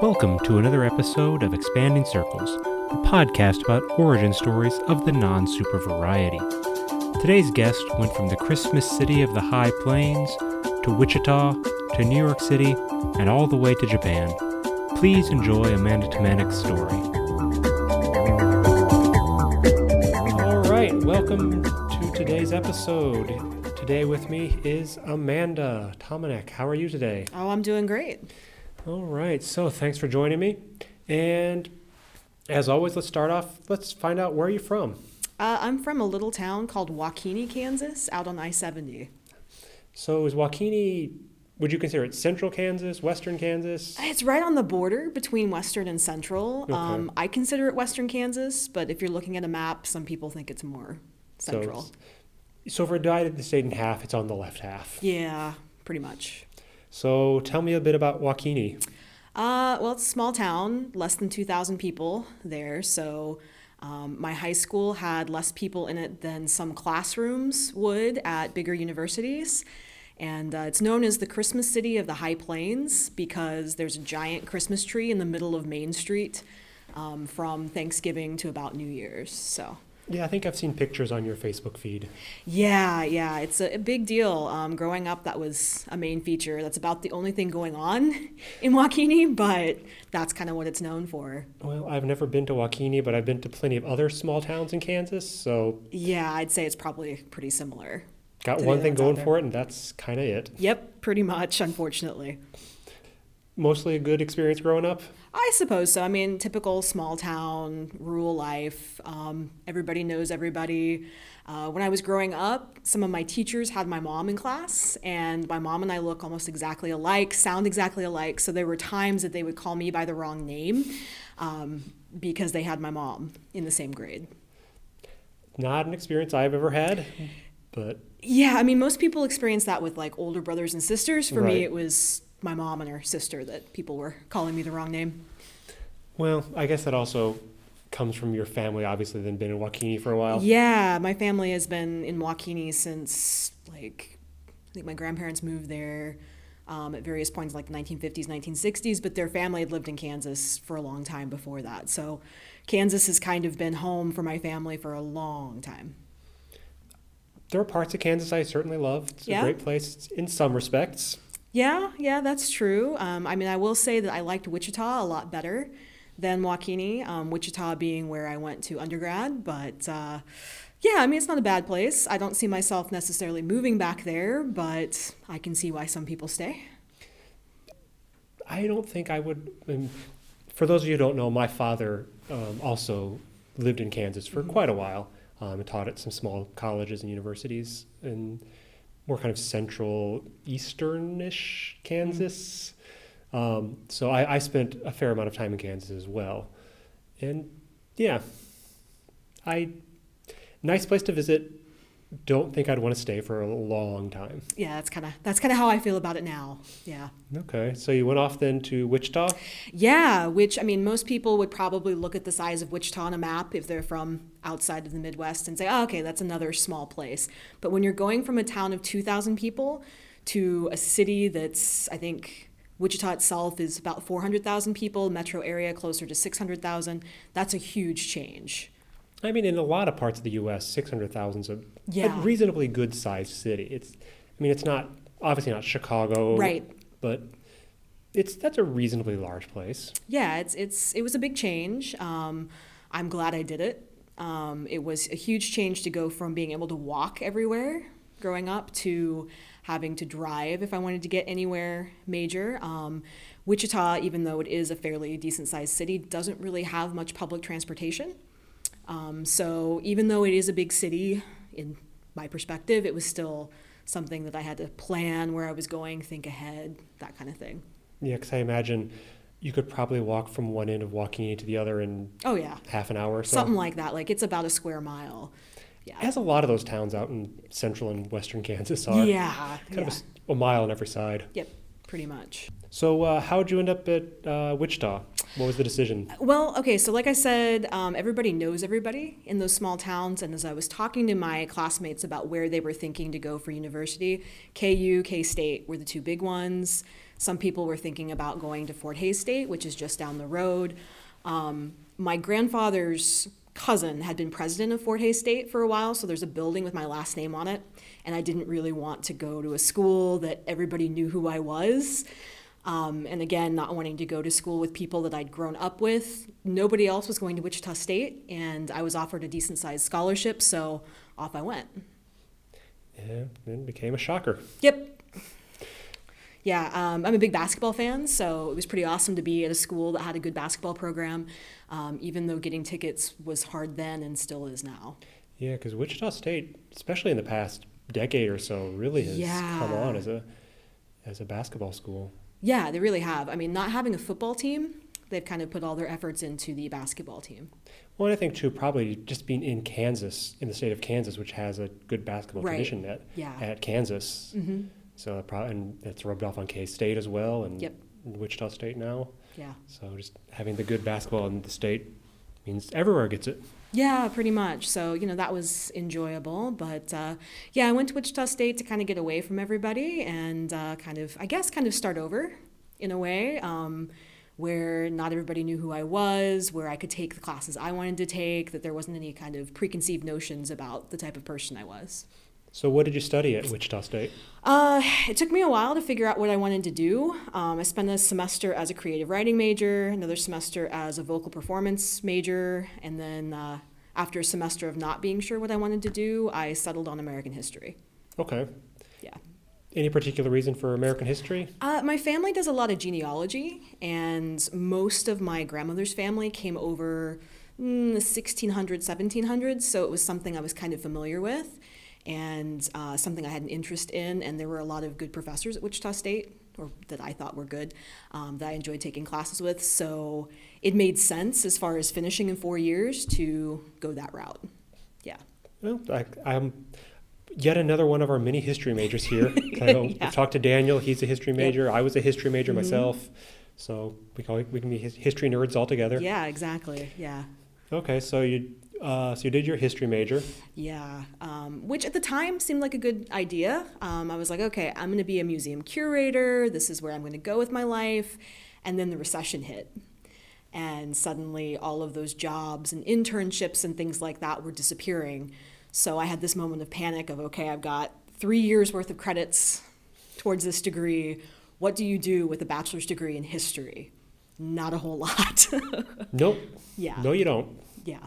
Welcome to another episode of Expanding Circles, a podcast about origin stories of the non super variety. Today's guest went from the Christmas city of the High Plains to Wichita to New York City and all the way to Japan. Please enjoy Amanda Tomanik's story. All right, welcome to today's episode. Today with me is Amanda Tomanek. How are you today? Oh, I'm doing great. All right, so thanks for joining me. And as always, let's start off. Let's find out where you're from. Uh, I'm from a little town called WaKeeney, Kansas, out on I 70. So is WaKeeney, would you consider it central Kansas, western Kansas? It's right on the border between Western and Central. Okay. Um, I consider it Western Kansas, but if you're looking at a map, some people think it's more Central. it's- So if we're divided the state in half, it's on the left half. yeah, pretty much. So tell me a bit about WaKeeney. Uh, well, it's a small town, less than 2,000 people there. So um, my high school had less people in it than some classrooms would at bigger universities. And uh, it's known as the Christmas City of the High Plains because there's a giant Christmas tree in the middle of Main Street um, from Thanksgiving to about New Year's. So. Yeah, I think I've seen pictures on your Facebook feed. Yeah, yeah, it's a, a big deal. Um, growing up, that was a main feature. That's about the only thing going on in WaKeeney, but that's kind of what it's known for. Well, I've never been to WaKeeney, but I've been to plenty of other small towns in Kansas. So Yeah, I'd say it's probably pretty similar. got one thing going for it, and that's kind of it. Yep, pretty much, unfortunately. Mostly a good experience growing up. I suppose so. I mean, typical small town, rural life. Um, everybody knows everybody. Uh, when I was growing up, some of my teachers had my mom in class, and my mom and I look almost exactly alike, sound exactly alike. So there were times that they would call me by the wrong name um, because they had my mom in the same grade. Not an experience I've ever had, but Yeah, I mean, most people experience that with like older brothers and sisters. For Right. me, it was my mom and her sister that people were calling me the wrong name. well, I guess that also comes from your family, obviously, then been in WaKeeney for a while. Yeah, my family has been in WaKeeney since like I think my grandparents moved there um, at various points, like 1950s, 1960s. But their family had lived in Kansas for a long time before that. So Kansas has kind of been home for my family for a long time. There are parts of Kansas I certainly love. It's Yeah? a great place in some respects. Yeah, yeah, that's true. Um, I mean, I will say that I liked Wichita a lot better than WaKeeney. Um, Wichita being where I went to undergrad, but uh, yeah, I mean, it's not a bad place. I don't see myself necessarily moving back there, but I can see why some people stay. I don't think I would. For those of you who don't know, my father um, also lived in Kansas for Mhm. quite a while um, and taught at some small colleges and universities in more kind of central easternish Kansas. Um, so I, I spent a fair amount of time in Kansas as well, and yeah, I nice place to visit. Don't think I'd want to stay for a long time. Yeah, that's kind of that's kind of how I feel about it now. Yeah. Okay, so you went off then to Wichita. Yeah, which I mean, most people would probably look at the size of Wichita on a map if they're from outside of the Midwest and say, oh, okay, that's another small place. But when you're going from a town of 2,000 people to a city that's, I think, Wichita itself is about 400,000 people, metro area closer to 600,000, that's a huge change. I mean, in a lot of parts of the U.S., six hundred thousand is a, a reasonably good sized city. It's, I mean, it's not obviously not Chicago, Right. But it's that's a reasonably large place. Yeah, it's it's it was a big change. Um, I'm glad I did it. Um, it was a huge change to go from being able to walk everywhere growing up to having to drive if I wanted to get anywhere major. Um, Wichita, even though it is a fairly decent sized city, doesn't really have much public transportation. Um, so even though it is a big city, in my perspective, it was still something that I had to plan where I was going, think ahead, that kind of thing. Yeah, because I imagine you could probably walk from one end of Walking to the other in Oh yeah. half an hour or so. Something like that. Like it's about a square mile. Yeah. As a lot of those towns out in central and western Kansas are. Yeah. Kind yeah. of a mile on every side. Yep. Pretty much. So, uh, how did you end up at uh, Wichita? What was the decision? Well, okay, so like I said, um, everybody knows everybody in those small towns. And as I was talking to my classmates about where they were thinking to go for university, KU, K State were the two big ones. Some people were thinking about going to Fort Hays State, which is just down the road. Um, my grandfather's cousin had been president of Fort Hays State for a while, so there's a building with my last name on it. And I didn't really want to go to a school that everybody knew who I was. Um, and again, not wanting to go to school with people that I'd grown up with. Nobody else was going to Wichita State, and I was offered a decent sized scholarship, so off I went. Yeah, it became a shocker. Yep. Yeah, um, I'm a big basketball fan, so it was pretty awesome to be at a school that had a good basketball program, um, even though getting tickets was hard then and still is now. Yeah, because Wichita State, especially in the past decade or so, really has come on as a as a basketball school. Yeah, they really have. I mean, not having a football team, they've kind of put all their efforts into the basketball team. Well, and I think too, probably just being in Kansas, in the state of Kansas, which has a good basketball Right. tradition at Yeah. at Kansas. hmm So that probably, and it's rubbed off on K State as well, and Yep. Wichita State now. Yeah. So just having the good basketball in the state means everywhere gets it. Yeah, pretty much. So, you know, that was enjoyable. But uh, yeah, I went to Wichita State to kind of get away from everybody and uh, kind of, I guess, kind of start over in a way um, where not everybody knew who I was, where I could take the classes I wanted to take, that there wasn't any kind of preconceived notions about the type of person I was. So what did you study at Wichita State? Uh, it took me a while to figure out what I wanted to do. Um, I spent a semester as a creative writing major, another semester as a vocal performance major, and then uh, after a semester of not being sure what I wanted to do, I settled on American history. Okay. Yeah. Any particular reason for American history? Uh, my family does a lot of genealogy, and most of my grandmother's family came over in the 1600s, 1700s, so it was something I was kind of familiar with and uh, something I had an interest in. And there were a lot of good professors at Wichita State, or that I thought were good, um, that I enjoyed taking classes with. So it made sense as far as finishing in four years to go that route. Yeah. Well, I, I'm yet another one of our mini history majors here. Yeah. Talked to Daniel; he's a history Yep. major. I was a history major Mhm. myself, so we can we can be history nerds all together. Yeah, exactly. Yeah. Okay, so you uh, so you did your history major. Yeah, um, which at the time seemed like a good idea. Um, I was like, okay, I'm going to be a museum curator. This is where I'm going to go with my life. And then the recession hit. And suddenly all of those jobs and internships and things like that were disappearing. So I had this moment of panic of, okay, I've got three years worth of credits towards this degree. What do you do with a bachelor's degree in history? Not a whole lot. Nope. yeah. No, you don't. Yeah.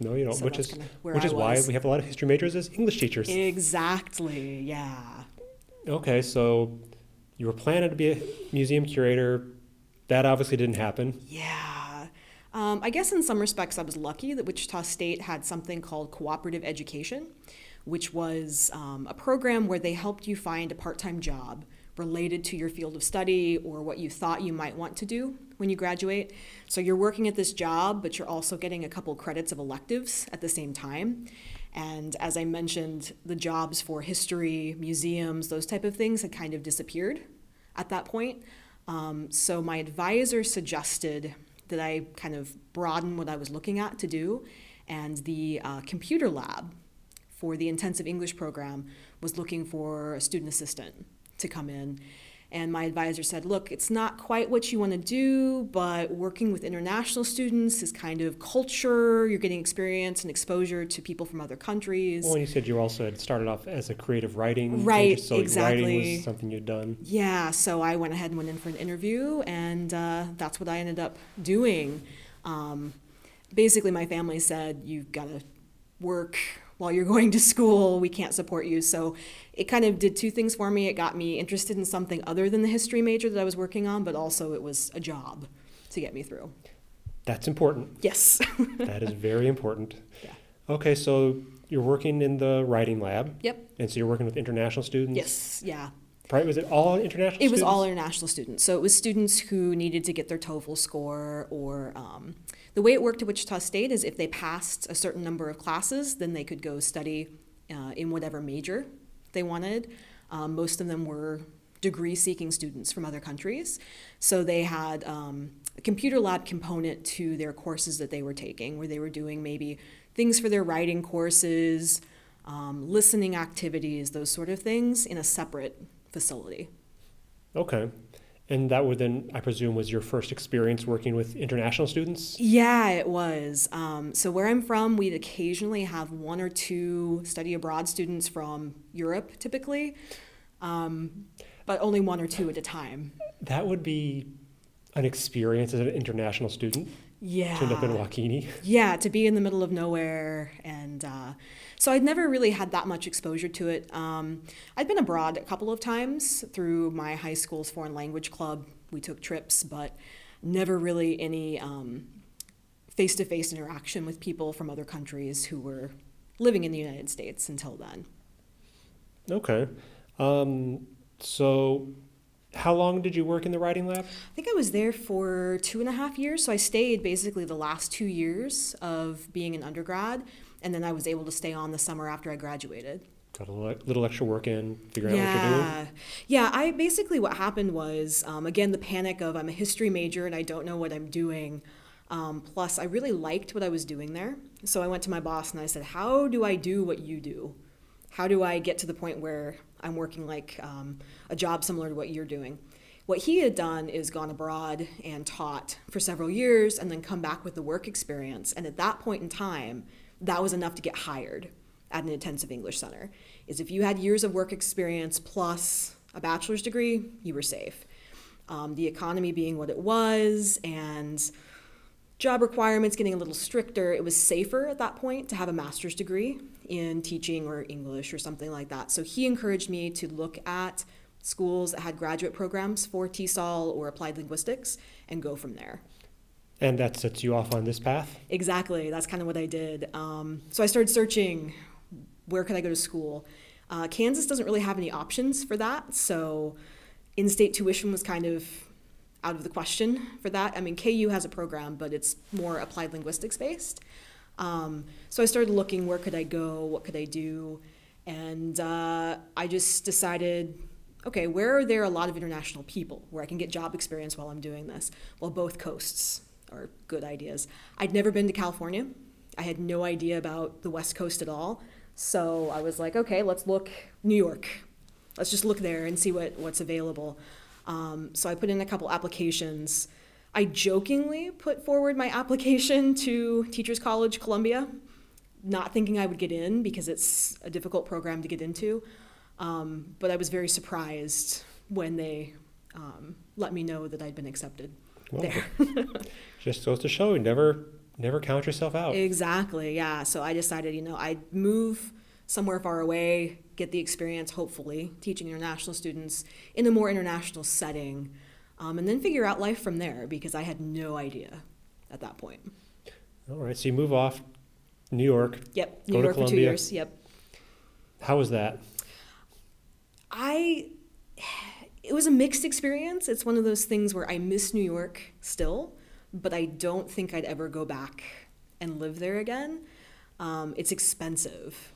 No, you don't. So which is which I is why we have a lot of history majors as English teachers. Exactly. Yeah. Okay, so you were planning to be a museum curator. That obviously didn't happen. Yeah. Um, I guess in some respects, I was lucky that Wichita State had something called cooperative education, which was um, a program where they helped you find a part time job related to your field of study or what you thought you might want to do when you graduate. So you're working at this job, but you're also getting a couple credits of electives at the same time. And as I mentioned, the jobs for history, museums, those type of things had kind of disappeared at that point. Um, so my advisor suggested that I kind of broaden what I was looking at to do, and the uh, computer lab for the intensive English program was looking for a student assistant to come in. And my advisor said, Look, it's not quite what you want to do, but working with international students is kind of culture. You're getting experience and exposure to people from other countries. Well, and you said you also had started off as a creative writing Right, so writing exactly. was something you'd done. Yeah, so I went ahead and went in for an interview, and uh, that's what I ended up doing. Um, basically, my family said, You've got to work while you're going to school. We can't support you. So it kind of did two things for me. It got me interested in something other than the history major that I was working on, but also it was a job to get me through. That's important. Yes. that is very important. Yeah. Okay, so you're working in the writing lab, yep. and so you're working with international students. Yes. Yeah. Right? Was it all international? It was all international students. So it was students who needed to get their TOEFL score, or um, the way it worked at Wichita State is if they passed a certain number of classes, then they could go study uh, in whatever major they wanted. Um, most of them were degree seeking students from other countries. So they had um, a computer lab component to their courses that they were taking, where they were doing maybe things for their writing courses, um, listening activities, those sort of things in a separate facility. Okay. And that would then, I presume, was your first experience working with international students? Yeah, it was. Um, so, where I'm from, we'd occasionally have one or two study abroad students from Europe, typically, um, but only one or two at a time. That would be an experience as an international student Yeah. to up in WaKeeney. Yeah, to be in the middle of nowhere. And uh, so I'd never really had that much exposure to it. Um, I'd been abroad a couple of times through my high school's foreign language club. We took trips, but never really any face to face interaction with people from other countries who were living in the United States until then. Okay. Um, so, how long did you work in the writing lab? I think I was there for two and a half years. So I stayed basically the last two years of being an undergrad, and then I was able to stay on the summer after I graduated. Got a little, extra work in, figuring out what you're doing. Yeah, yeah. I basically what happened was um, again the panic of I'm a history major and I don't know what I'm doing. Um, plus, I really liked what I was doing there, so I went to my boss and I said, "How do I do what you do? How do I get to the point where I'm working like um, a job similar to what you're doing?" What he had done is gone abroad and taught for several years, and then come back with the work experience. And at that point in time, that was enough to get hired at an intensive English center. Is if you had years of work experience plus a bachelor's degree, you were safe. Um, the economy being what it was and job requirements getting a little stricter, it was safer at that point to have a master's degree in teaching or English or something like that. So he encouraged me to look at schools that had graduate programs for TESOL or applied linguistics and go from there. And that sets you off on this path? Exactly. That's kind of what I did. Um, so I started searching where could I go to school. Uh, Kansas doesn't really have any options for that, so in-state tuition was kind of out of the question for that. I mean, KU has a program, but it's more applied linguistics based. Um, so I started looking where could I go, what could I do, and uh, I just decided, okay, where are there a lot of international people where I can get job experience while I'm doing this? Well, both coasts are good ideas. I'd never been to California. I had no idea about the West Coast at all. So I was like, okay, let's look New York. Let's just look there and see what, what's available. Um, so I put in a couple applications. I jokingly put forward my application to Teachers College Columbia, not thinking I would get in because it's a difficult program to get into. Um, but I was very surprised when they um, let me know that I'd been accepted Well, there. just goes to show you never, never count yourself out. Exactly, yeah. So I decided, you know, I'd move somewhere far away, get the experience, hopefully, teaching international students in a more international setting, um, and then figure out life from there because I had no idea at that point. All right. So you move off New York. Yep, Go New to York for two years. Yep. How was that? I it was a mixed experience. It's one of those things where I miss New York still, but I don't think I'd ever go back and live there again. Um, it's expensive.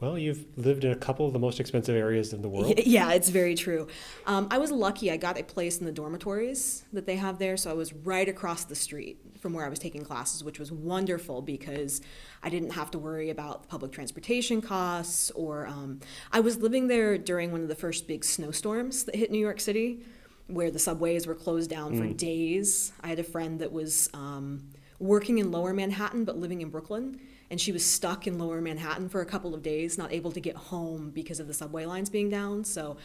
Well, you've lived in a couple of the most expensive areas in the world. Yeah, it's very true. Um, I was lucky. I got a place in the dormitories that they have there, so I was right across the street from where I was taking classes, which was wonderful because I didn't have to worry about public transportation costs. Or um, I was living there during one of the first big snowstorms that hit New York City, where the subways were closed down for days. I had a friend that was um, working in Lower Manhattan but living in Brooklyn and she was stuck in lower Manhattan for a couple of days, not able to get home because of the subway lines being down. So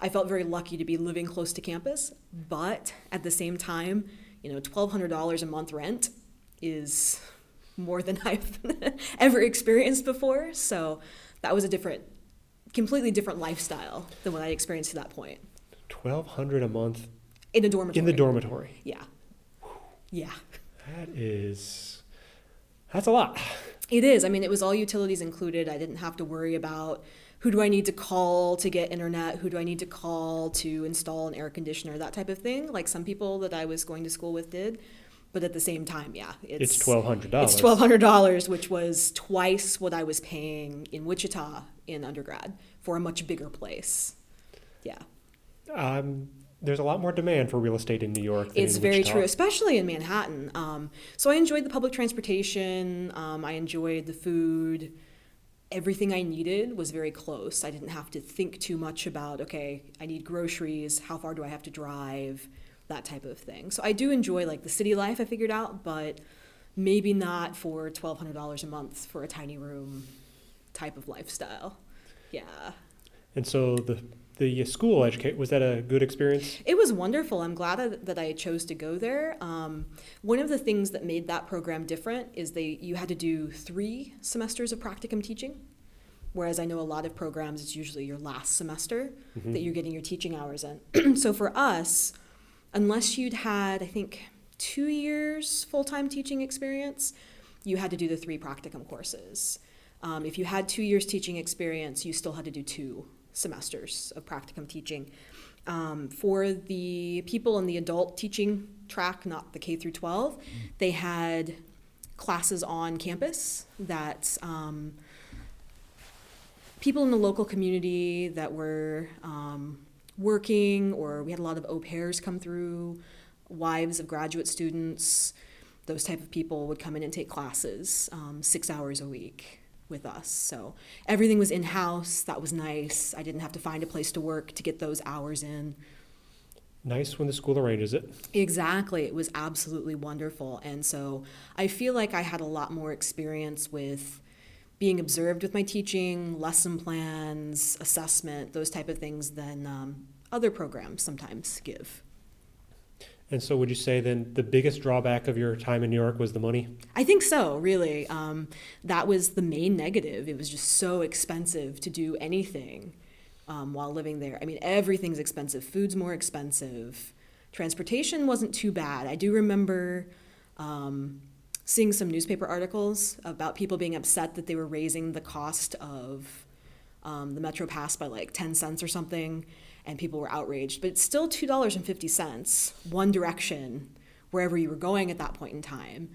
I felt very lucky to be living close to campus, but at the same time, you know, $1,200 a month rent is more than I've ever experienced before. So that was a different, completely different lifestyle than what I experienced to that point Twelve hundred a month in a dormitory. in the dormitory. Yeah. Yeah. That is, that's a lot. It is. I mean, it was all utilities included. I didn't have to worry about who do I need to call to get internet, who do I need to call to install an air conditioner, that type of thing, like some people that I was going to school with did. But at the same time, yeah, it's It's twelve hundred dollars. It's twelve hundred dollars, which was twice what I was paying in Wichita in undergrad for a much bigger place. Yeah. um, there's a lot more demand for real estate in New York. Than It's very Wichita. true, especially in Manhattan. Um, so I enjoyed the public transportation. Um, I enjoyed the food. Everything I needed was very close. I didn't have to think too much about, okay, I need groceries. How far do I have to drive? That type of thing. So I do enjoy like the city life I figured out, but maybe not for $1,200 a month for a tiny room type of lifestyle. Yeah. And so the the school educate was that a good experience? It was wonderful. I'm glad that- that I chose to go there. Um, one of the things that made that program different is they you had to do three semesters of practicum teaching, whereas I know a lot of programs it's usually your last semester Mm-hmm. that you're getting your teaching hours in. so for us, unless you'd had I think two years full time teaching experience, you had to do the three practicum courses. Um, if you had two years teaching experience, you still had to do two semesters of practicum teaching. Um, for the people in the adult teaching track, not the K through 12, they had classes on campus that um, people in the local community that were um, working, or we had a lot of au pairs come through, wives of graduate students, those type of people would come in and take classes um, six hours a week with us. So everything was in house. That was nice. I didn't have to find a place to work to get those hours in. Nice when the school arranges it. Exactly. It was absolutely wonderful. And so I feel like I had a lot more experience with being observed with my teaching, lesson plans, assessment, those type of things than um, other programs sometimes give. And so would you say then the biggest drawback of your time in New York was the money? I think so, really. Um, that was the main negative. It was just so expensive to do anything um, while living there. I mean, everything's expensive. Food's more expensive. Transportation wasn't too bad. I do remember um, seeing some newspaper articles about people being upset that they were raising the cost of um, the Metro Pass by like 10 cents or something, and people were outraged. But it's still $2.50, one direction, wherever you were going at that point in time.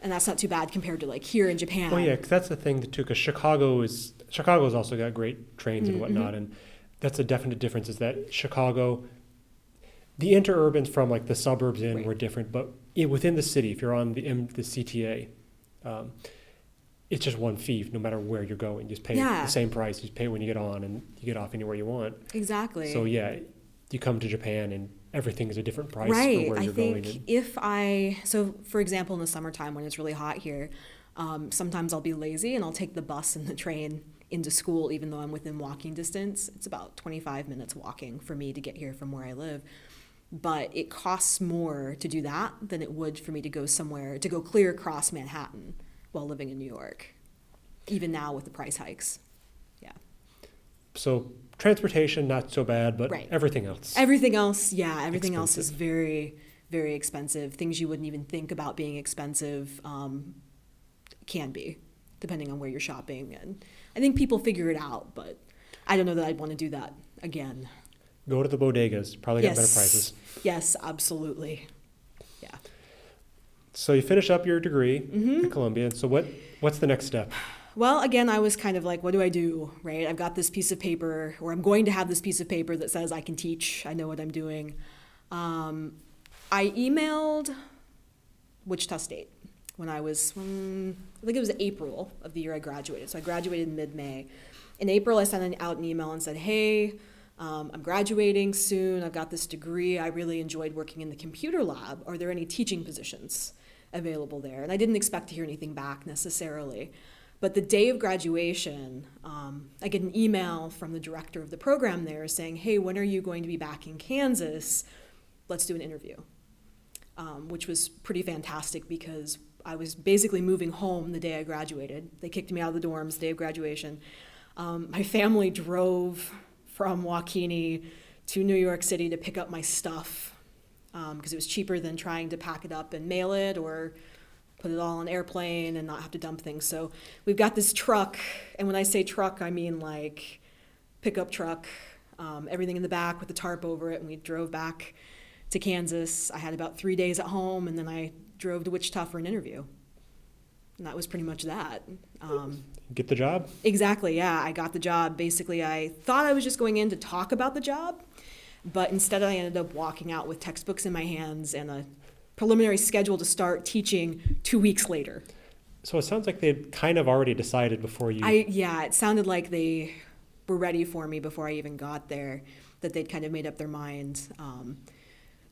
And that's not too bad compared to like here in Japan. Well, yeah, 'cause that's the thing too. Because Chicago is Chicago's also got great trains and Mhm, whatnot, and that's a definite difference. Is that Chicago, the interurbans from like the suburbs in Right. were different, but within the city, if you're on the M, the CTA, um, it's just one fee no matter where you're going. You just pay Yeah. the same price. You pay when you get on, and you get off anywhere you want. Exactly. So yeah, you come to Japan and everything is a different price right. for where I you're think going. And, if I, so for example, in the summertime when it's really hot here, um, sometimes I'll be lazy and I'll take the bus and the train into school, even though I'm within walking distance. It's about 25 minutes walking for me to get here from where I live. But it costs more to do that than it would for me to go somewhere, to go clear across Manhattan while living in New York, even now with the price hikes. Yeah. so transportation not so bad, but Right. everything else. Everything else, yeah, everything else is very, very expensive. Things you wouldn't even think about being expensive um, can be, depending on where you're shopping. And I think people figure it out, but I don't know that I'd want to do that again. Go to the bodegas. Probably got better prices. Yes, absolutely. Yeah. So you finish up your degree Mm-hmm. at Columbia. So what what's the next step? Well, again, I was kind of like, what do I do, right? I've got this piece of paper, or I'm going to have this piece of paper that says I can teach, I know what I'm doing. Um, I emailed Wichita State when I was, mm, I think it was April of the year I graduated. So I graduated mid May. In April, I sent out an email and said, hey, um, I'm graduating soon. I've got this degree. I really enjoyed working in the computer lab. Are there any teaching positions available there? And I didn't expect to hear anything back necessarily. But the day of graduation, um, I get an email from the director of the program there saying, hey, when are you going to be back in Kansas? Let's do an interview, um, which was pretty fantastic because I was basically moving home the day I graduated. They kicked me out of the dorms the day of graduation. Um, my family drove from WaKeeney to New York City to pick up my stuff because it was cheaper than trying to pack it up and mail it or put it all on airplane and not have to dump things. So we've got this truck, and when I say truck, I mean like pickup truck, um, everything in the back with the tarp over it, and we drove back to Kansas. I had about three days at home, and then I drove to Wichita for an interview. And that was pretty much that. Um, Get the job? Exactly, yeah. I got the job. Basically, I thought I was just going in to talk about the job. But instead, I ended up walking out with textbooks in my hands and a preliminary schedule to start teaching two weeks later. So it sounds like they'd kind of already decided before you. I yeah, it sounded like they were ready for me before I even got there. That they'd kind of made up their mind. Um,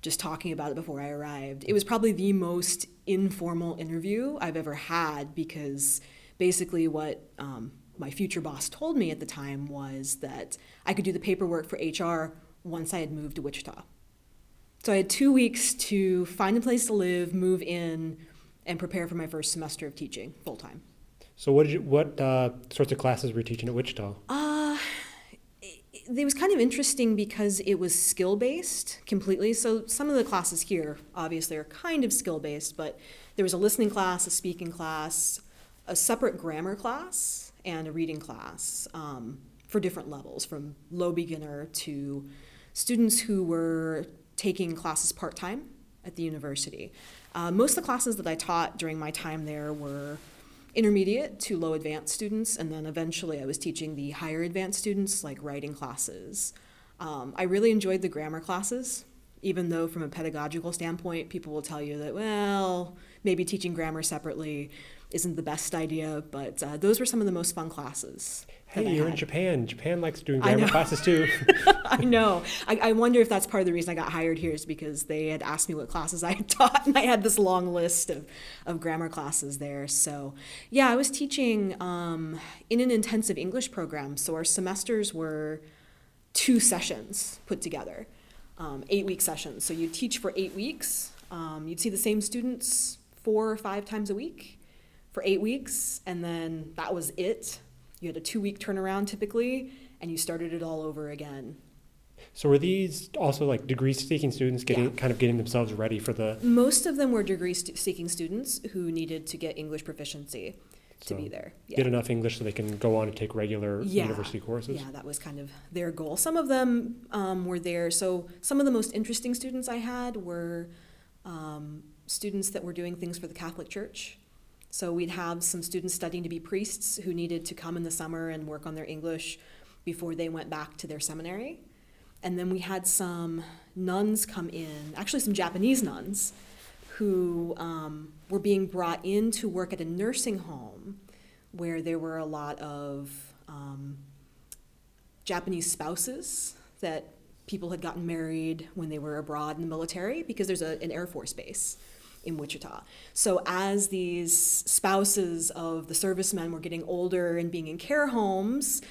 just talking about it before I arrived. It was probably the most informal interview I've ever had because basically what um, my future boss told me at the time was that I could do the paperwork for HR once I had moved to Wichita. So I had two weeks to find a place to live, move in, and prepare for my first semester of teaching full time. so what did you, what uh, sorts of classes were you teaching at Wichita? Uh, it, it was kind of interesting because it was skill based completely. So some of the classes here, obviously, are kind of skill based, but there was a listening class, a speaking class, a separate grammar class, and a reading class um, for different levels, from low beginner to students who were taking classes part time at the university. Uh, most of the classes that I taught during my time there were intermediate to low advanced students, and then eventually I was teaching the higher advanced students, like writing classes. Um, I really enjoyed the grammar classes, even though, from a pedagogical standpoint, people will tell you that, well, maybe teaching grammar separately isn't the best idea, but uh, those were some of the most fun classes. Hey, you're in. Japan. Japan likes doing grammar classes too. I know. I, I wonder if that's part of the reason I got hired here is because they had asked me what classes I had taught, and I had this long list of, of grammar classes there. So, yeah, I was teaching um, in an intensive English program. So, our semesters were two sessions put together, um, eight week sessions. So, you'd teach for eight weeks, um, you'd see the same students four or five times a week for eight weeks, and then that was it. You had a two week turnaround typically, and you started it all over again. so were these also like degree-seeking students getting Yeah. kind of getting themselves ready for the? Most of them were degree st- seeking students who needed to get English proficiency to be there. Yeah. Get enough English so they can go on and take regular Yeah. university courses. Yeah, that was kind of their goal. Some of them um, were there. So some of the most interesting students I had were um, students that were doing things for the Catholic Church. So we'd have some students studying to be priests who needed to come in the summer and work on their English before they went back to their seminary. And then we had some nuns come in, actually some Japanese nuns, who um, were being brought in to work at a nursing home where there were a lot of um, Japanese spouses that people had gotten married when they were abroad in the military because there's a, an Air Force base in Wichita. So as these spouses of the servicemen were getting older and being in care homes,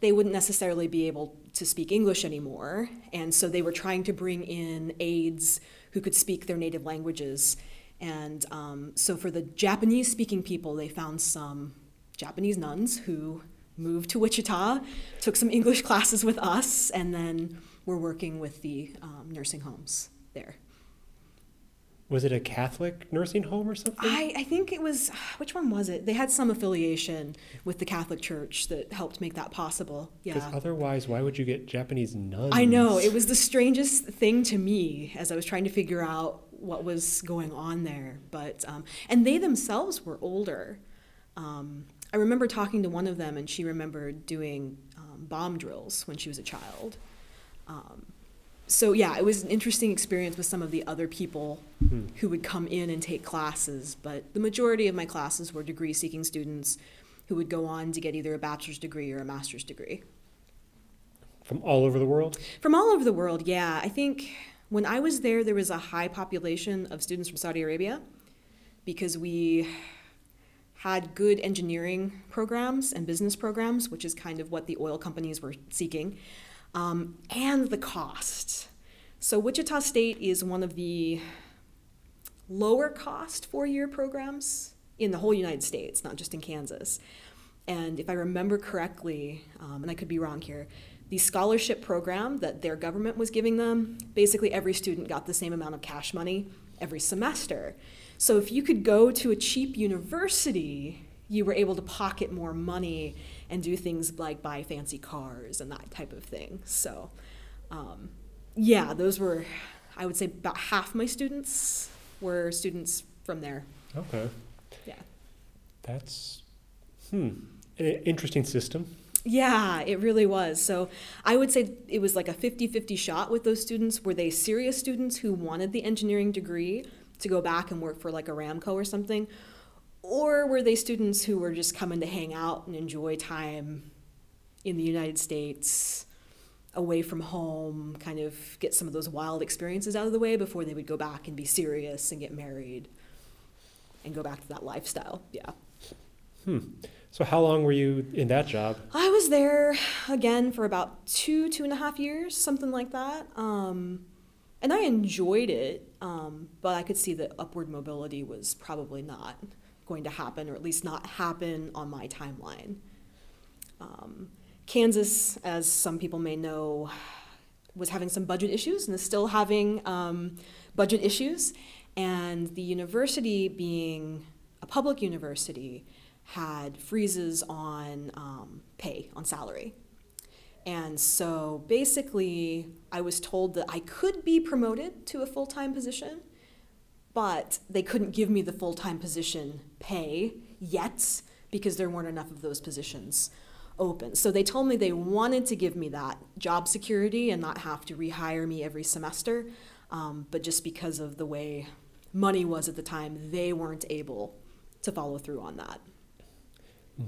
they wouldn't necessarily be able to speak English anymore. And so they were trying to bring in aides who could speak their native languages. And um, so for the Japanese speaking people, they found some Japanese nuns who moved to Wichita, took some English classes with us, and then were working with the um, nursing homes there. Was it a Catholic nursing home or something? I, I think it was, which one was it? They had some affiliation with the Catholic Church that helped make that possible. Because Yeah. otherwise, why would you get Japanese nuns? I know. It was the strangest thing to me as I was trying to figure out what was going on there. But, um, and they themselves were older. Um, I remember talking to one of them, and she remembered doing um, bomb drills when she was a child. Um, so, yeah, it was an interesting experience with some of the other people Hmm. who would come in and take classes. But the majority of my classes were degree seeking students who would go on to get either a bachelor's degree or a master's degree. From all over the world? From all over the world, yeah. I think when I was there, there was a high population of students from Saudi Arabia because we had good engineering programs and business programs, which is kind of what the oil companies were seeking, um, and the cost. So, Wichita State is one of the lower cost four year programs in the whole United States, not just in Kansas. And if I remember correctly, um, and I could be wrong here, the scholarship program that their government was giving them, basically every student got the same amount of cash money every semester. So if you could go to a cheap university, you were able to pocket more money and do things like buy fancy cars and that type of thing. So, um, yeah, those were, I would say, about half my students were students from there. Okay. Yeah. That's, hmm, an interesting system. Yeah, it really was. So I would say it was like a 50 50 shot with those students. Were they serious students who wanted the engineering degree to go back and work for like Aramco or something? Or were they students who were just coming to hang out and enjoy time in the United States, away from home, kind of get some of those wild experiences out of the way before they would go back and be serious and get married and go back to that lifestyle? Yeah. Hmm. So how long were you in that job? I was there again for about two, two and a half years, something like that. Um, and I enjoyed it, um, but I could see that upward mobility was probably not going to happen, or at least not happen on my timeline. Um, Kansas, as some people may know, was having some budget issues and is still having um, budget issues. And the university, being a public university, had freezes on um, pay, on salary. And so basically, I was told that I could be promoted to a full time position, but they couldn't give me the full time position pay yet because there weren't enough of those positions open. So they told me they wanted to give me that job security and not have to rehire me every semester. Um, but just because of the way money was at the time, they weren't able to follow through on that.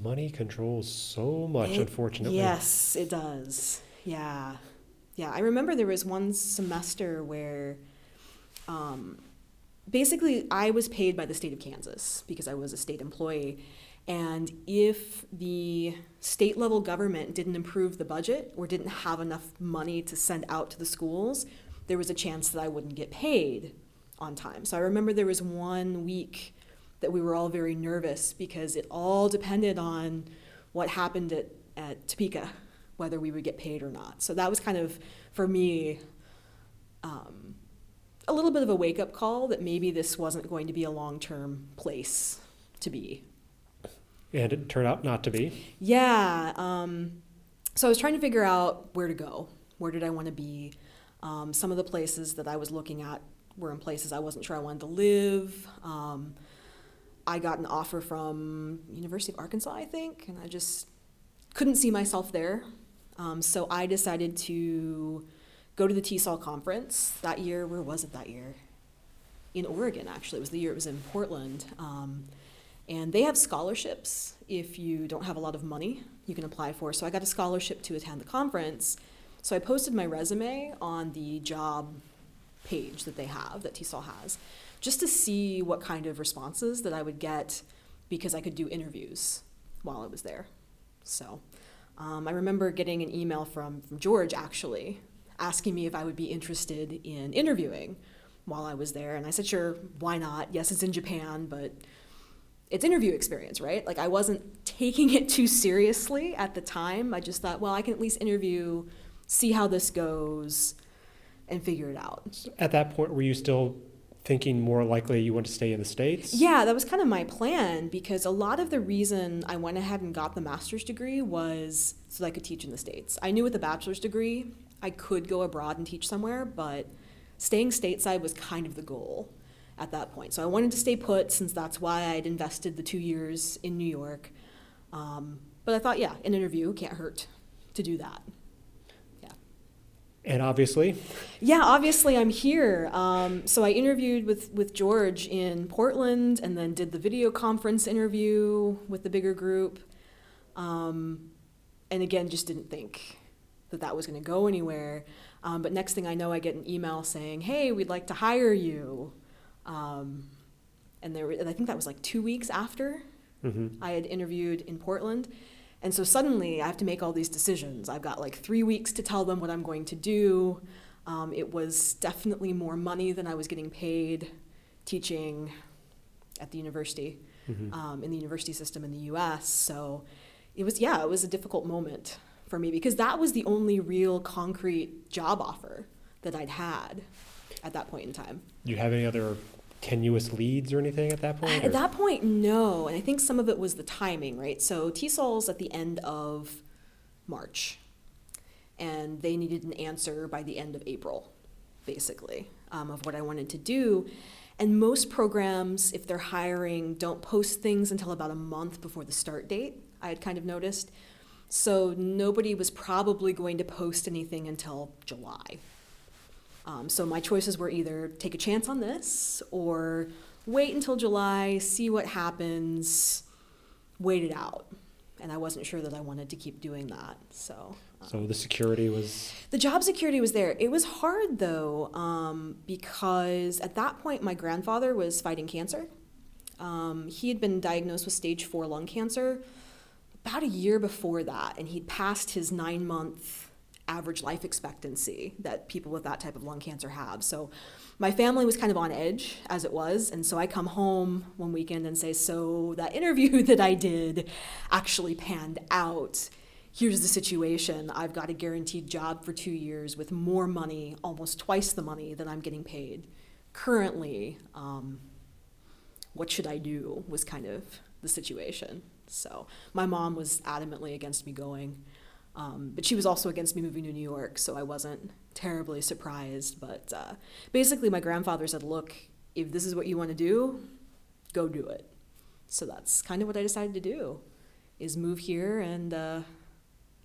Money controls so much, It- unfortunately. Yes, it does. Yeah. Yeah. I remember there was one semester where um, basically I was paid by the state of Kansas because I was a state employee. And if the state level government didn't improve the budget or didn't have enough money to send out to the schools, there was a chance that I wouldn't get paid on time. So I remember there was one week that we were all very nervous because it all depended on what happened at, at Topeka, whether we would get paid or not. So that was kind of, for me, um, a little bit of a wake up call that maybe this wasn't going to be a long term place to be. And it turned out not to be. Yeah. Um, so I was trying to figure out where to go. Where did I want to be? Um, some of the places that I was looking at were in places I wasn't sure I wanted to live. Um, I got an offer from University of Arkansas, I think, and I just couldn't see myself there. Um, so I decided to go to the TESOL conference that year. Where was it that year? In Oregon, actually. It was the year it was in Portland. Um, and they have scholarships if you don't have a lot of money you can apply for. So I got a scholarship to attend the conference. So I posted my resume on the job page that they have, that TESOL has, just to see what kind of responses that I would get because I could do interviews while I was there. So um, I remember getting an email from, from George actually asking me if I would be interested in interviewing while I was there. And I said, sure, why not? Yes, it's in Japan, but it's interview experience, right? Like I wasn't taking it too seriously at the time. I just thought, well, I can at least interview, see how this goes, and figure it out. At that point, were you still thinking more likely you want to stay in the States? Yeah, that was kind of my plan because a lot of the reason I went ahead and got the master's degree was so that I could teach in the States. I knew with the bachelor's degree, I could go abroad and teach somewhere, but staying stateside was kind of the goal at that point. So I wanted to stay put since that's why I'd invested the two years in New York. Um, but I thought, yeah, an interview can't hurt to do that. Yeah. And obviously, Yeah, obviously I'm here. Um, so I interviewed with, with George in Portland and then did the video conference interview with the bigger group. Um, and again, just didn't think that that was going to go anywhere. Um, but next thing I know, I get an email saying, hey, we'd like to hire you. Um, and there, and I think that was like two weeks after mhm. I had interviewed in Portland. And so suddenly I have to make all these decisions. I've got like three weeks to tell them what I'm going to do. Um, it was definitely more money than I was getting paid teaching at the university, Mhm. um, in the university system in the US. So it was, yeah, it was a difficult moment for me because that was the only real concrete job offer that I'd had at that point in time. Do you have any other tenuous leads or anything at that point? or- At that point, no. And I think some of it was the timing, right? So TESOL's at the end of March, and they needed an answer by the end of April, basically, um, of what I wanted to do. And most programs, if they're hiring, don't post things until about a month before the start date, I had kind of noticed. So nobody was probably going to post anything until July. Um, so my choices were either take a chance on this or wait until July, see what happens, wait it out. And I wasn't sure that I wanted to keep doing that. So, uh, So the security was the job security was there. It was hard though, um, because at that point my grandfather was fighting cancer. Um, he had been diagnosed with stage four lung cancer about a year before that, and he'd passed his nine month average life expectancy that people with that type of lung cancer have. So my family was kind of on edge as it was, and so I come home one weekend and say, So that interview that I did actually panned out. Here's the situation. I've got a guaranteed job for two years with more money, almost twice the money that I'm getting paid currently. Um, what should I do? Was kind of the situation. So my mom was adamantly against me going. Um, but she was also against me moving to New York, so I wasn't terribly surprised. But uh, basically, my grandfather said, Look, if this is what you want to do, go do it. So that's kind of what I decided to do, is move here and uh,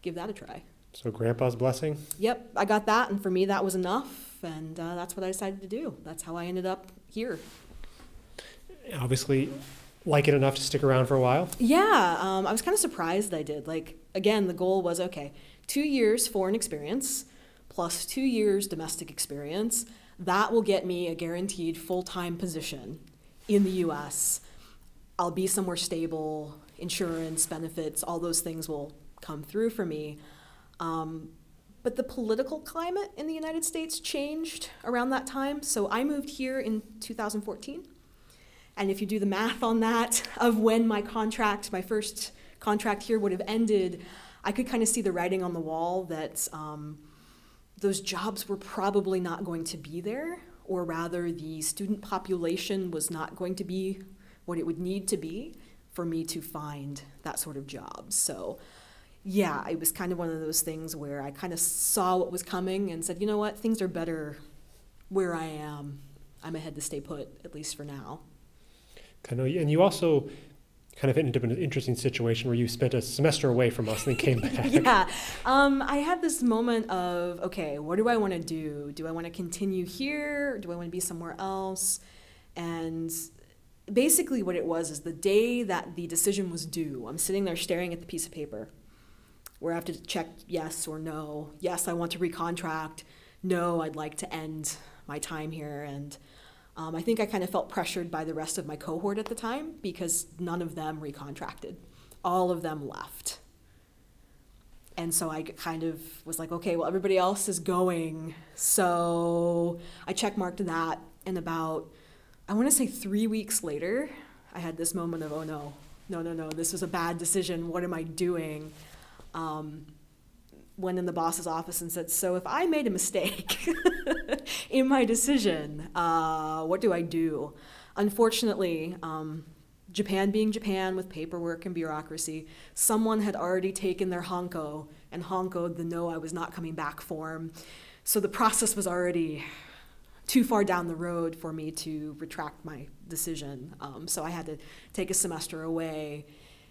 give that a try. so grandpa's blessing. Yep, I got that, and for me, that was enough, and uh, that's what I decided to do. That's how I ended up here. Obviously, like it enough to stick around for a while. Yeah, um, I was kind of surprised I did. Like, again, the goal was okay, two years foreign experience plus two years domestic experience. That will get me a guaranteed full time position in the US. I'll be somewhere stable, insurance, benefits, all those things will come through for me. Um, but the political climate in the United States changed around that time. So I moved here in 2014. And if you do the math on that, of when my contract, my first contract here would have ended, I could kind of see the writing on the wall that um, those jobs were probably not going to be there, or rather, the student population was not going to be what it would need to be for me to find that sort of job. So, yeah, it was kind of one of those things where I kind of saw what was coming and said, you know what, things are better where I am. I'm ahead to stay put, at least for now. Kind of, and you also kind of ended up in an interesting situation where you spent a semester away from us and then came back. yeah. Um, I had this moment of, okay, what do I want to do? Do I want to continue here? Do I want to be somewhere else? And basically, what it was is the day that the decision was due, I'm sitting there staring at the piece of paper where I have to check yes or no. Yes, I want to recontract. No, I'd like to end my time here. And um, I think I kind of felt pressured by the rest of my cohort at the time because none of them recontracted. All of them left. And so I kind of was like, okay, well, everybody else is going. So I checkmarked that. And about, I want to say three weeks later, I had this moment of, oh no, no, no, no, this was a bad decision. What am I doing? Um, went in the boss's office and said, So if I made a mistake in my decision, uh, what do I do? Unfortunately, um, Japan being Japan with paperwork and bureaucracy, someone had already taken their hanko and hankoed the no, I was not coming back form. So the process was already too far down the road for me to retract my decision. Um, so I had to take a semester away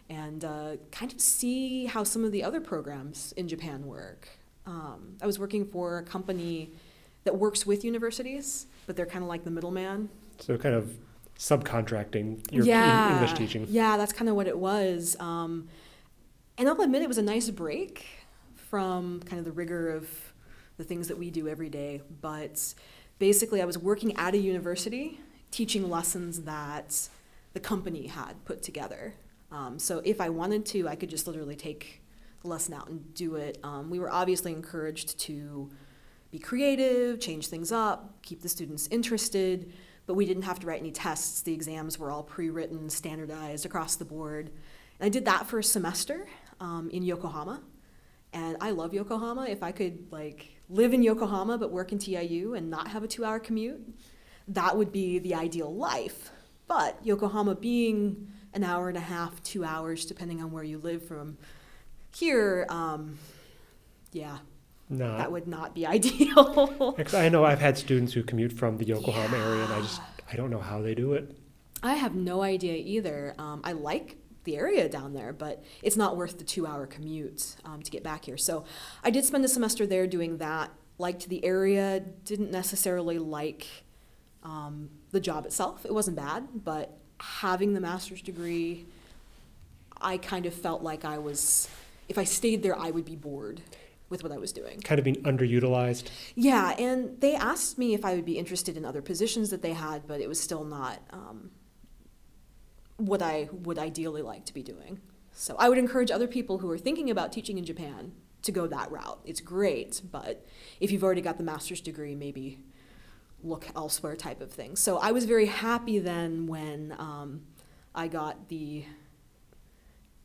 and uh, kind of see how some of the other programs in Japan work. Um, I was working for a company that works with universities, but they're kind of like the middleman. So kind of subcontracting your yeah, English teaching. Yeah, that's kind of what it was. Um, and I'll admit it was a nice break from kind of the rigor of the things that we do every day. But basically, I was working at a university teaching lessons that the company had put together. Um, so if I wanted to, I could just literally take the lesson out and do it. Um, we were obviously encouraged to be creative, change things up, keep the students interested, but we didn't have to write any tests. The exams were all pre written, standardized across the board. And I did that for a semester um, in Yokohama. And I love Yokohama. If I could like live in Yokohama but work in TIU and not have a two hour commute, that would be the ideal life. But Yokohama being an hour and a half, two hours, depending on where you live from here, um, yeah, No, that would not be ideal. I know I've had students who commute from the Yokohama area, and I just I don't know how they do it. I have no idea either. Um, I like the area down there, but it's not worth the two hour commute um, to get back here. So I did spend a semester there doing that. Liked the area, didn't necessarily like um, the job itself. It wasn't bad, but having the master's degree, I kind of felt like I was, if I stayed there, I would be bored with what I was doing. Kind of being underutilized. Yeah, and they asked me if I would be interested in other positions that they had, but it was still not um, what I would ideally like to be doing. So I would encourage other people who are thinking about teaching in Japan to go that route. It's great, but if you've already got the master's degree, maybe look elsewhere type of thing. So I was very happy then when um, I got the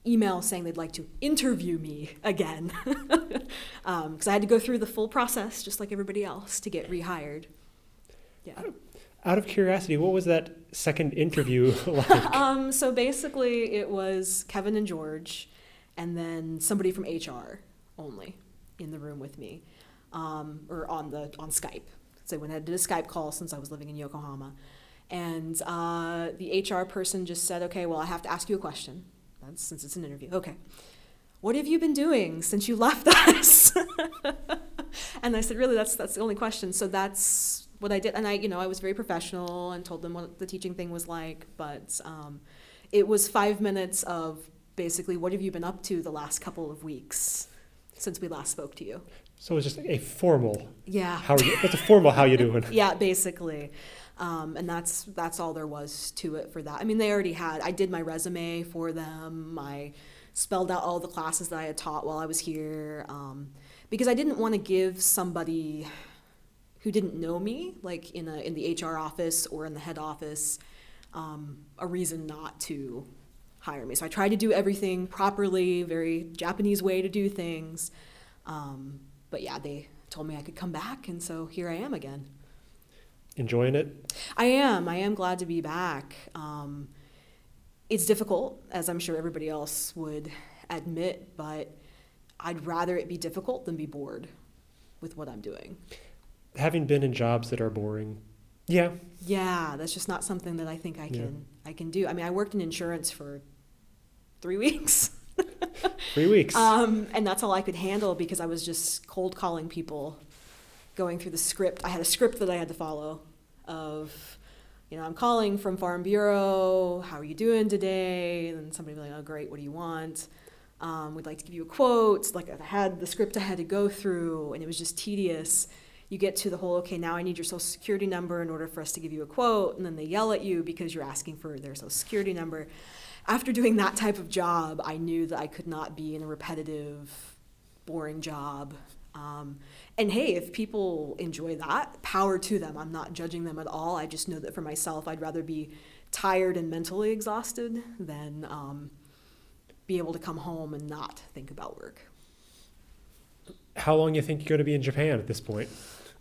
email saying they'd like to interview me again because um, I had to go through the full process just like everybody else to get rehired. Yeah. Out of curiosity, what was that second interview like? Um, so basically, it was Kevin and George, and then somebody from HR only in the room with me, um, or on the on Skype. So I did a Skype call since I was living in Yokohama, and uh, the HR person just said, "Okay, well, I have to ask you a question. That's since it's an interview. Okay, what have you been doing since you left us?" and I said, "Really, that's that's the only question." So that's what I did, and I, you know, I was very professional and told them what the teaching thing was like. But um, it was five minutes of basically, what have you been up to the last couple of weeks since we last spoke to you? So it was just a formal. Yeah. How are you? It's a formal. How you doing? yeah, basically. Um, and that's that's all there was to it for that. I mean, they already had. I did my resume for them. I spelled out all the classes that I had taught while I was here um, because I didn't want to give somebody who didn't know me, like in a in the HR office or in the head office, um, a reason not to hire me. So I tried to do everything properly, very Japanese way to do things. Um, but yeah, they told me I could come back, and so here I am again. Enjoying it? I am. I am glad to be back. Um, it's difficult, as I'm sure everybody else would admit, but I'd rather it be difficult than be bored with what I'm doing having been in jobs that are boring, yeah. Yeah, that's just not something that I think I can yeah. I can do. I mean, I worked in insurance for three weeks. three weeks. Um, and that's all I could handle because I was just cold calling people, going through the script. I had a script that I had to follow of, you know, I'm calling from Farm Bureau. How are you doing today? And somebody would be like, oh, great. What do you want? Um, we'd like to give you a quote. Like I had the script I had to go through, and it was just tedious you get to the whole okay now i need your social security number in order for us to give you a quote and then they yell at you because you're asking for their social security number after doing that type of job i knew that i could not be in a repetitive boring job. Um, and hey if people enjoy that power to them. I'm not judging them at all. I just know that for myself i'd rather be tired and mentally exhausted than um, be able to come home and not think about work. How long do you think you're going to be in japan at this point?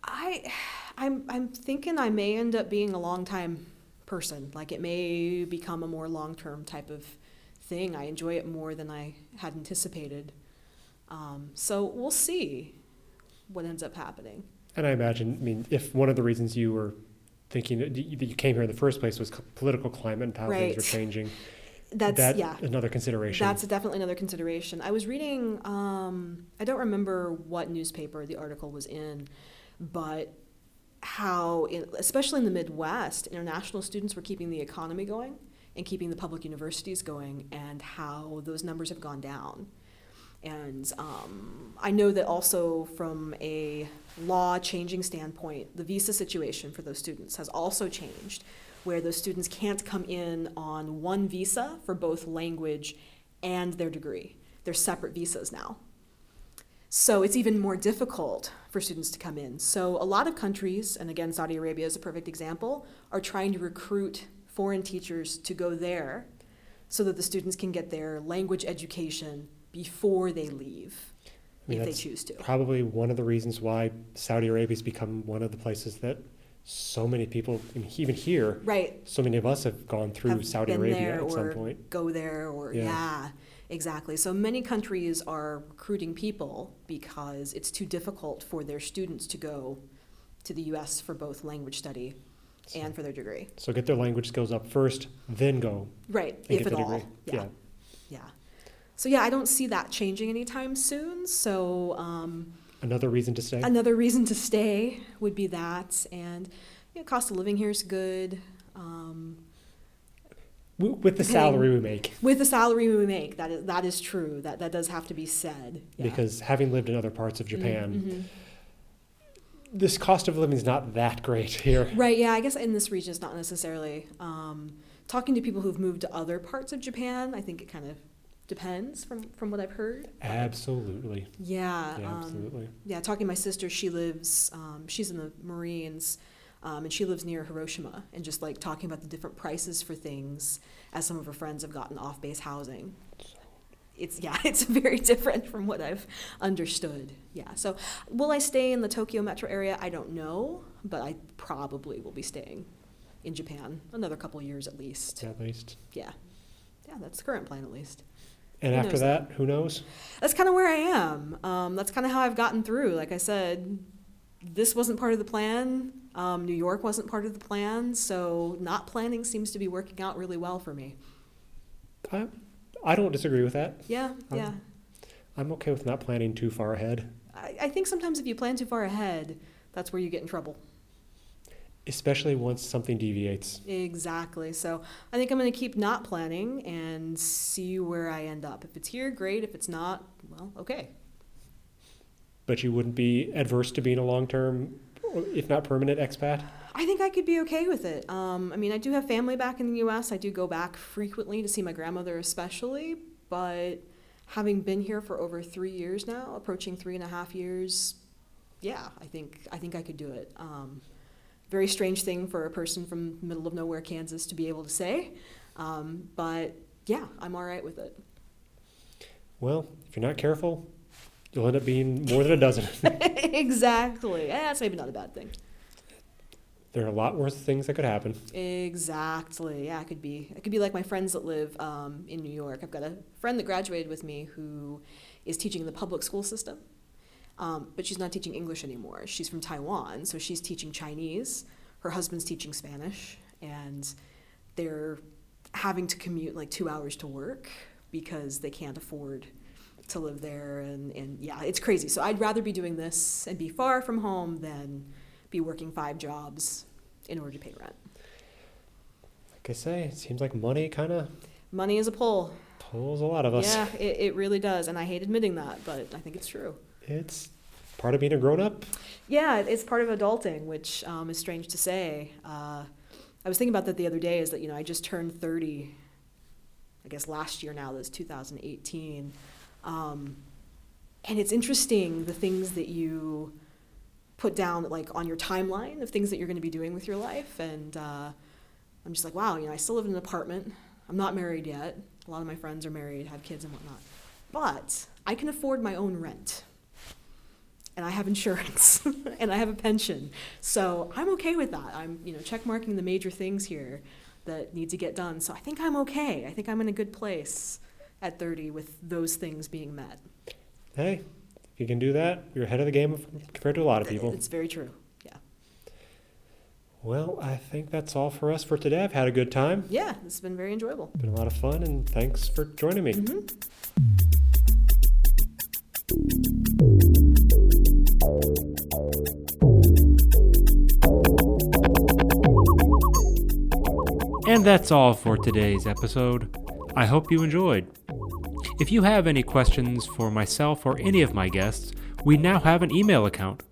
I, I'm, I'm thinking I may end up being a long time person. Like it may become a more long term type of thing. I enjoy it more than I had anticipated. Um, so we'll see what ends up happening. And I imagine, I mean, if one of the reasons you were thinking that you came here in the first place was political climate and how right. things are changing. That's that, yeah. Another consideration. That's definitely another consideration. I was reading. Um, I don't remember what newspaper the article was in, but how, in, especially in the Midwest, international students were keeping the economy going and keeping the public universities going, and how those numbers have gone down. And um, I know that also from a law changing standpoint, the visa situation for those students has also changed, where those students can't come in on one visa for both language and their degree. They're separate visas now. So it's even more difficult for students to come in. So a lot of countries, and again, Saudi Arabia is a perfect example, are trying to recruit foreign teachers to go there so that the students can get their language education before they leave. I mean, if they choose to. Probably one of the reasons why Saudi Arabia has become one of the places that so many people, even here, right? So many of us have gone through have Saudi Arabia at some point. Go there, or yeah. yeah. Exactly. So many countries are recruiting people because it's too difficult for their students to go to the US for both language study and for their degree. So get their language skills up first, then go. Right, if at all. Yeah. yeah. Yeah. So yeah, I don't see that changing anytime soon. So um, Another reason to stay. another reason to stay would be that, and you know, cost of living here is good. Um, With the salary we make, with the salary we make, that is that is true. That that does have to be said. Yeah. because having lived in other parts of Japan, Mhm. this cost of living is not that great here. Right, yeah, I guess in this region it's not necessarily. Um, talking to people who've moved to other parts of Japan, I think it kind of depends from, from what I've heard. Absolutely. Yeah, Yeah, um, absolutely. yeah. Talking to my sister, she lives, um, she's in the Marines, um, and she lives near Hiroshima, and just like talking about the different prices for things as some of her friends have gotten off base housing. It's yeah, it's very different from what I've understood. Yeah. So, will I stay in the Tokyo metro area? I don't know, but I probably will be staying in Japan another couple years at least. At least. Yeah. Yeah, that's the current plan at least. And Who after that, who knows? That's kind of where I am. Um, that's kind of how I've gotten through. Like I said, this wasn't part of the plan. Um, New York wasn't part of the plan. So not planning seems to be working out really well for me. I, I don't disagree with that. Yeah, Um, yeah. I'm okay with not planning too far ahead, I, I think sometimes if you plan too far ahead, that's where you get in trouble. especially once something deviates. Exactly. So I think I'm going to keep not planning and see where I end up. If it's here, great. If it's not, well, okay. But you wouldn't be adverse to being a long term, if not permanent expat? I think I could be okay with it. Um, I mean, I do have family back in the U.S. I do go back frequently to see my grandmother, especially. But having been here for over three years now, approaching three and a half years, yeah, I think I think I could do it. Um, very strange thing for a person from middle of nowhere, Kansas, to be able to say. Um, but yeah, I'm all right with it. Well, if you're not careful, you'll end up being more than a dozen. exactly. Eh, that's maybe not a bad thing. there are a lot worse things that could happen. Exactly. Yeah, it could be. It could be like my friends that live um, in New York. I've got a friend that graduated with me who is teaching in the public school system, um, but she's not teaching English anymore. She's from Taiwan, so she's teaching Chinese. Her husband's teaching Spanish, and they're having to commute like two hours to work because they can't afford to live there. And, and yeah, it's crazy. So I'd rather be doing this and be far from home than be working five jobs in order to pay rent. Like I say, it seems like money kind of Money is a pull. pulls a lot of us. Yeah, it, it really does. And I hate admitting that, but I think it's true. It's part of being a grown up. Yeah, it's part of adulting, which um, is strange to say. Uh, I was thinking about that the other day is that, you know, I just turned 30, I guess last year now, that's 2018. Um, and it's interesting the things that you put down, like on your timeline of things that you're going to be doing with your life. And uh, I'm just like, wow, you know, I still live in an apartment. I'm not married yet. A lot of my friends are married, have kids and whatnot. But I can afford my own rent and I have insurance and I have a pension. So I'm okay with that. I'm, you know, check marking the major things here that need to get done. So I think I'm okay. I think I'm in a good place at 30 with those things being met. Hey, if you can do that, you're ahead of the game compared to a lot of people. It's very true. Yeah. Well, I think that's all for us for today. I've had a good time. Yeah, it's been very enjoyable. Been a lot of fun, and thanks for joining me. hmm And that's all for today's episode. I hope you enjoyed. If you have any questions for myself or any of my guests, we now have an email account.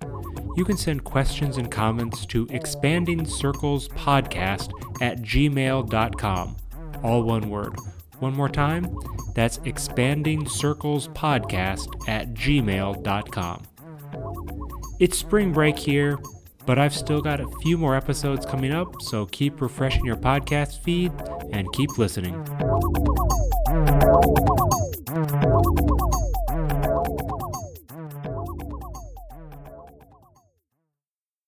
You can send questions and comments to expandingcirclespodcast at gmail.com. All one word. One more time, that's expandingcirclespodcast at gmail.com. It's spring break here, but I've still got a few more episodes coming up, so keep refreshing your podcast feed and keep listening.